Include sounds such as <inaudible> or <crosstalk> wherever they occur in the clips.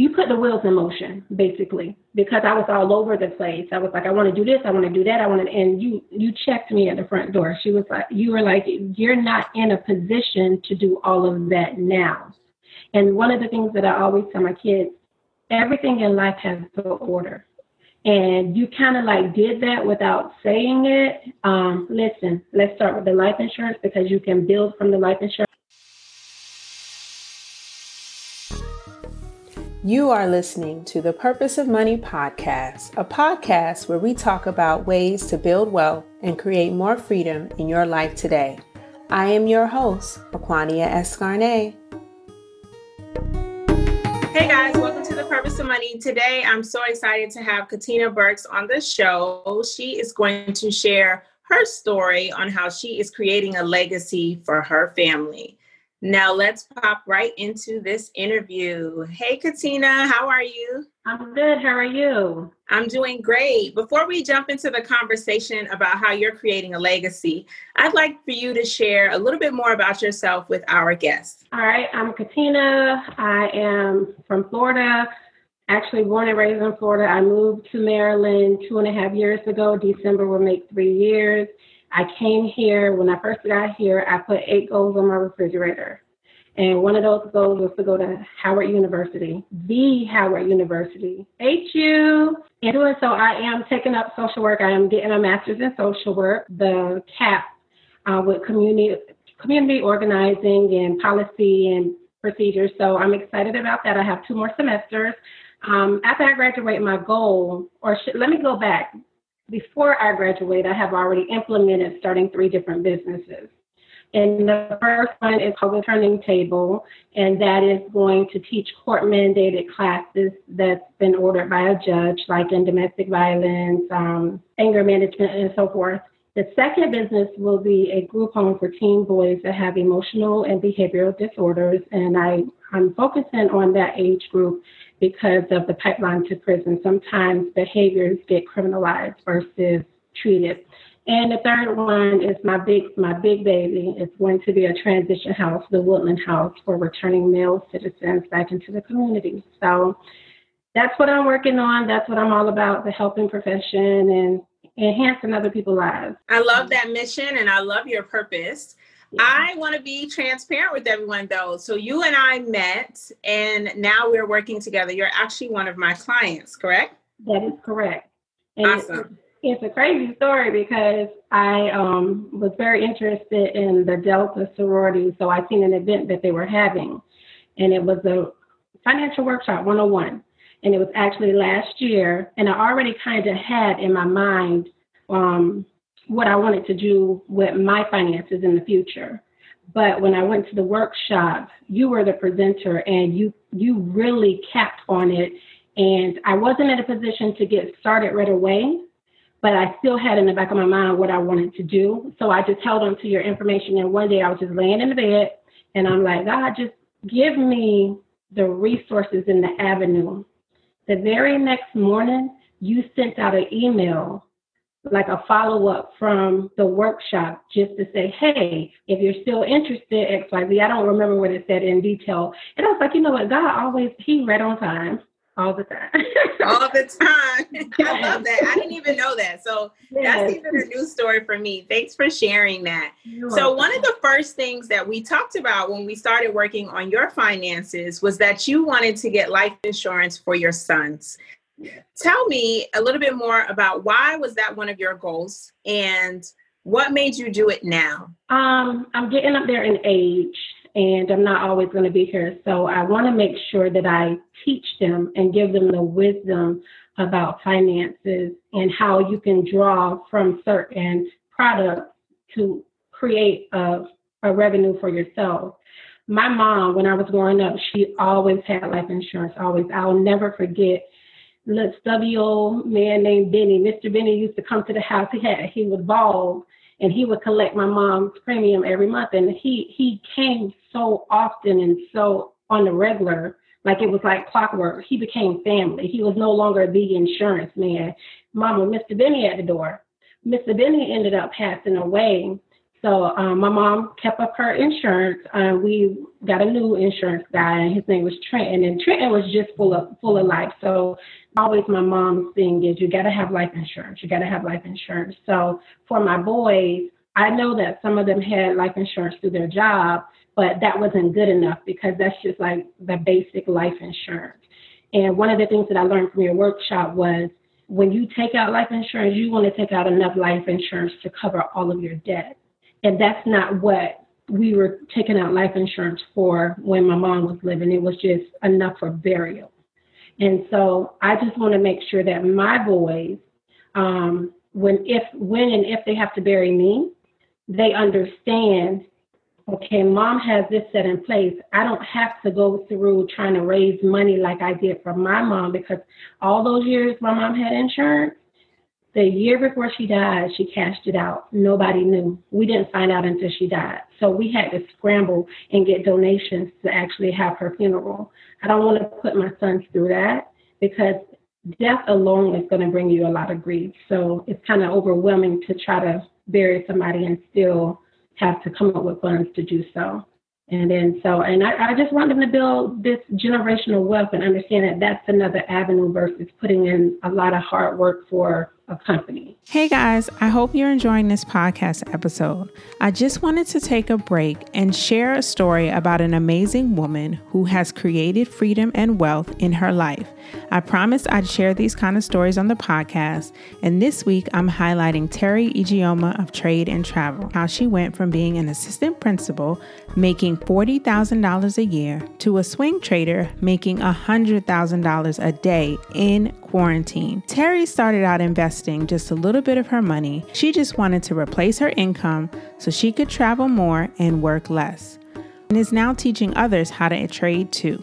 you put the wheels in motion basically because I was all over the place. I was like, I want to do this, I want to do that, I want to, and you you checked me at the front door. She was like, you were like, you're not in a position to do all of that now. And one of the things that I always tell my kids, everything in life has an order. And you kind of like did that without saying it. Um, listen, let's start with the life insurance because you can build from the life insurance. You are listening to the Purpose of Money podcast, a podcast where we talk about ways to build wealth and create more freedom in your life today. I am your host, Aquania Escarne. Hey guys, welcome to the Purpose of Money. Today, I'm so excited to have Katina Burks on the show. She is going to share her story on how she is creating a legacy for her family. Now let's pop right into this interview. Hey, Katina, how are you? I'm good. How are you? I'm doing great. Before we jump into the conversation about how you're creating a legacy, I'd like for you to share a little bit more about yourself with our guests. All right. I'm Katina. I am from Florida. Actually, born and raised in Florida. I moved to Maryland two and a half years ago. December will make three years. I came here, when I first got here, I put eight goals on my refrigerator. And one of those goals was to go to Howard University, the Howard University, HU. In doing so, I am taking up social work. I am getting a master's in social work, the CAP uh, with community community organizing and policy and procedures. So I'm excited about that. I have two more semesters. Um, after I graduate, my goal, or should, let me go back before I graduate, I have already implemented starting three different businesses. And the first one is called the Turning Table, and that is going to teach court mandated classes that's been ordered by a judge, like in domestic violence, um, anger management, and so forth. The second business will be a group home for teen boys that have emotional and behavioral disorders, and I, I'm focusing on that age group because of the pipeline to prison. Sometimes behaviors get criminalized versus treated. And the third one is my big my big baby. It's going to be a transition house, the Woodland House, for returning male citizens back into the community. So that's what I'm working on. That's what I'm all about, the helping profession and enhancing other people's lives. I love that mission and I love your purpose. Yeah. I want to be transparent with everyone though. So you and I met and now we're working together. You're actually one of my clients, correct? That is correct. And awesome. It's, it's a crazy story because I um, was very interested in the Delta sorority. So I seen an event that they were having and it was a financial workshop 101. And it was actually last year. And I already kind of had in my mind um, what I wanted to do with my finances in the future. But when I went to the workshop, you were the presenter and you you really capped on it. And I wasn't in a position to get started right away, but I still had in the back of my mind what I wanted to do. So I just held on to your information. And one day I was just laying in the bed and I'm like, God, just give me the resources in the avenue. The very next morning, you sent out an email like a follow up from the workshop just to say, hey, if you're still interested, XYZ. I don't remember what it said in detail. And I was like, you know what? God always, He read on time all the time. <laughs> all the time. <laughs> I love that. I didn't even know that. So yes. that's even a new story for me. Thanks for sharing that. You're so, welcome. one of the first things that we talked about when we started working on your finances was that you wanted to get life insurance for your sons. Tell me a little bit more about why was that one of your goals and what made you do it now? Um, I'm getting up there in age and I'm not always going to be here. So I want to make sure that I teach them and give them the wisdom about finances and how you can draw from certain products to create a, a revenue for yourself. My mom, when I was growing up, she always had life insurance, always. I'll never forget little stubby old man named Benny. Mr. Benny used to come to the house. He had he was bald and he would collect my mom's premium every month. And he he came so often and so on the regular, like it was like clockwork. He became family. He was no longer the insurance man. Mama, Mr. Benny at the door. Mr. Benny ended up passing away. So um, my mom kept up her insurance. Uh, we got a new insurance guy, and his name was Trenton. And Trenton was just full of full of life. So always my mom's thing is you got to have life insurance. You got to have life insurance. So for my boys, I know that some of them had life insurance through their job, but that wasn't good enough because that's just like the basic life insurance. And one of the things that I learned from your workshop was when you take out life insurance, you want to take out enough life insurance to cover all of your debt. And that's not what we were taking out life insurance for when my mom was living. It was just enough for burial. And so I just want to make sure that my boys, um, when if when and if they have to bury me, they understand okay, mom has this set in place. I don't have to go through trying to raise money like I did for my mom because all those years my mom had insurance, the year before she died, she cashed it out. Nobody knew. We didn't find out until she died. So we had to scramble and get donations to actually have her funeral. I don't want to put my sons through that because death alone is going to bring you a lot of grief. So it's kind of overwhelming to try to bury somebody and still have to come up with funds to do so. And then so, and I, I just want them to build this generational wealth and understand that that's another avenue versus putting in a lot of hard work for company. Hey guys, I hope you're enjoying this podcast episode. I just wanted to take a break and share a story about an amazing woman who has created freedom and wealth in her life. I promised I'd share these kind of stories on the podcast, and this week I'm highlighting Teri Ijeoma of Trade and Travel, how she went from being an assistant principal making $40,000 a year to a swing trader making $100,000 a day in quarantine. Teri started out investing just a little bit of her money. She just wanted to replace her income so she could travel more and work less, and is now teaching others how to trade too.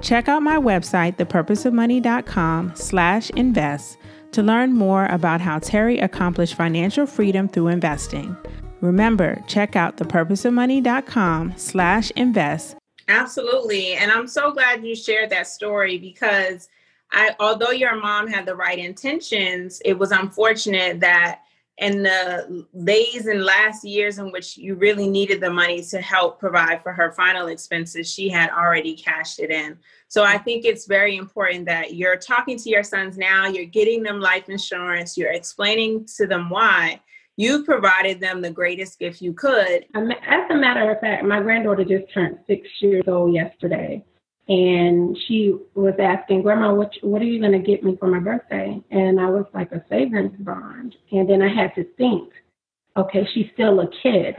Check out my website, thepurposeofmoney.com slash invest to learn more about how Teri accomplished financial freedom through investing. Remember, check out thepurposeofmoney.com slash invest. Absolutely. And I'm so glad you shared that story because I, although your mom had the right intentions, it was unfortunate that in the days and last years in which you really needed the money to help provide for her final expenses, she had already cashed it in. So I think it's very important that you're talking to your sons now, you're getting them life insurance, you're explaining to them why. You've provided them the greatest gift you could. Um, as a matter of fact, my granddaughter just turned six years old yesterday and she was asking grandma what what are you going to get me for my birthday? And i was like a savings bond. And then i had to think okay she's still a kid.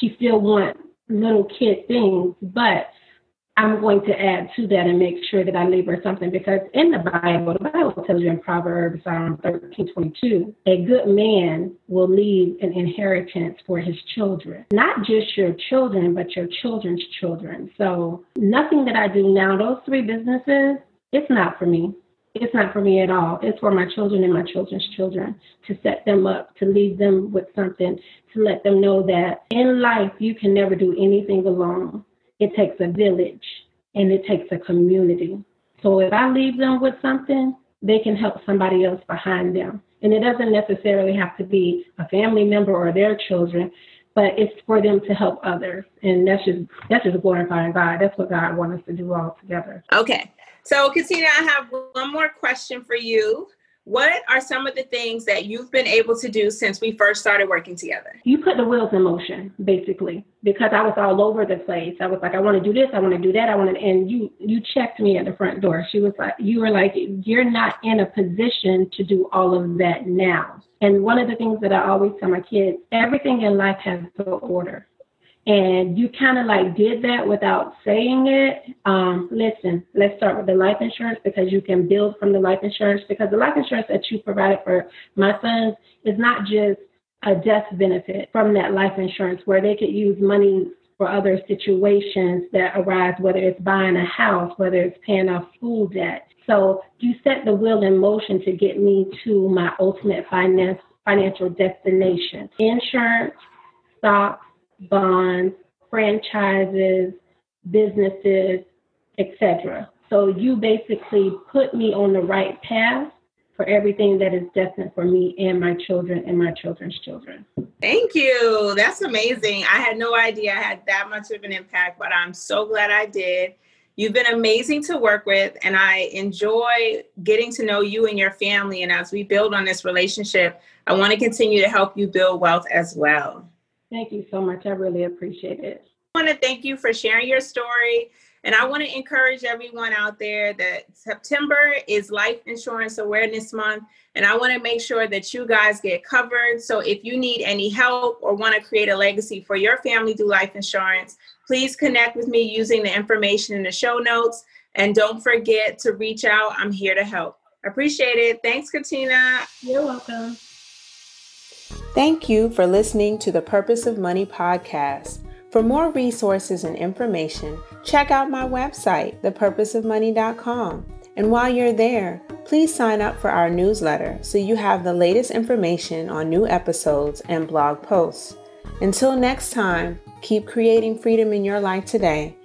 She still wants little kid things but I'm going to add to that and make sure that I leave her something because in the Bible, the Bible tells you in Proverbs um, 13 22, a good man will leave an inheritance for his children. Not just your children, but your children's children. So nothing that I do now, those three businesses, it's not for me. It's not for me at all. It's for my children and my children's children to set them up, to leave them with something, to let them know that in life you can never do anything alone it takes a village and it takes a community. So if I leave them with something, they can help somebody else behind them. And it doesn't necessarily have to be a family member or their children, but it's for them to help others. And that's just that's just glorifying God. That's what God wants us to do all together. Okay. So Katina, I have one more question for you what are some of the things that you've been able to do since we first started working together? You put the wheels in motion, basically, because I was all over the place. I was like, I want to do this, I want to do that, I want to, and you you checked me at the front door. She was like, you were like, you're not in a position to do all of that now. And one of the things that I always tell my kids, everything in life has an order and you kind of like did that without saying it, um, listen, let's start with the life insurance because you can build from the life insurance because the life insurance that you provided for my sons is not just a death benefit from that life insurance where they could use money for other situations that arise, whether it's buying a house, whether it's paying off school debt. So you set the wheel in motion to get me to my ultimate finance, financial destination. Insurance, stocks, bonds, franchises, businesses, etc. So you basically put me on the right path for everything that is destined for me and my children and my children's children. Thank you. That's amazing. I had no idea I had that much of an impact, but I'm so glad I did. You've been amazing to work with, and I enjoy getting to know you and your family. And as we build on this relationship, I want to continue to help you build wealth as well. Thank you so much. I really appreciate it. I want to thank you for sharing your story. And I want to encourage everyone out there that September is Life Insurance Awareness Month. And I want to make sure that you guys get covered. So if you need any help or want to create a legacy for your family through life insurance, please connect with me using the information in the show notes. And don't forget to reach out. I'm here to help. Appreciate it. Thanks, Katina. You're welcome. Thank you for listening to the Purpose of Money podcast. For more resources and information, check out my website, thepurposeofmoney.com. And while you're there, please sign up for our newsletter so you have the latest information on new episodes and blog posts. Until next time, keep creating freedom in your life today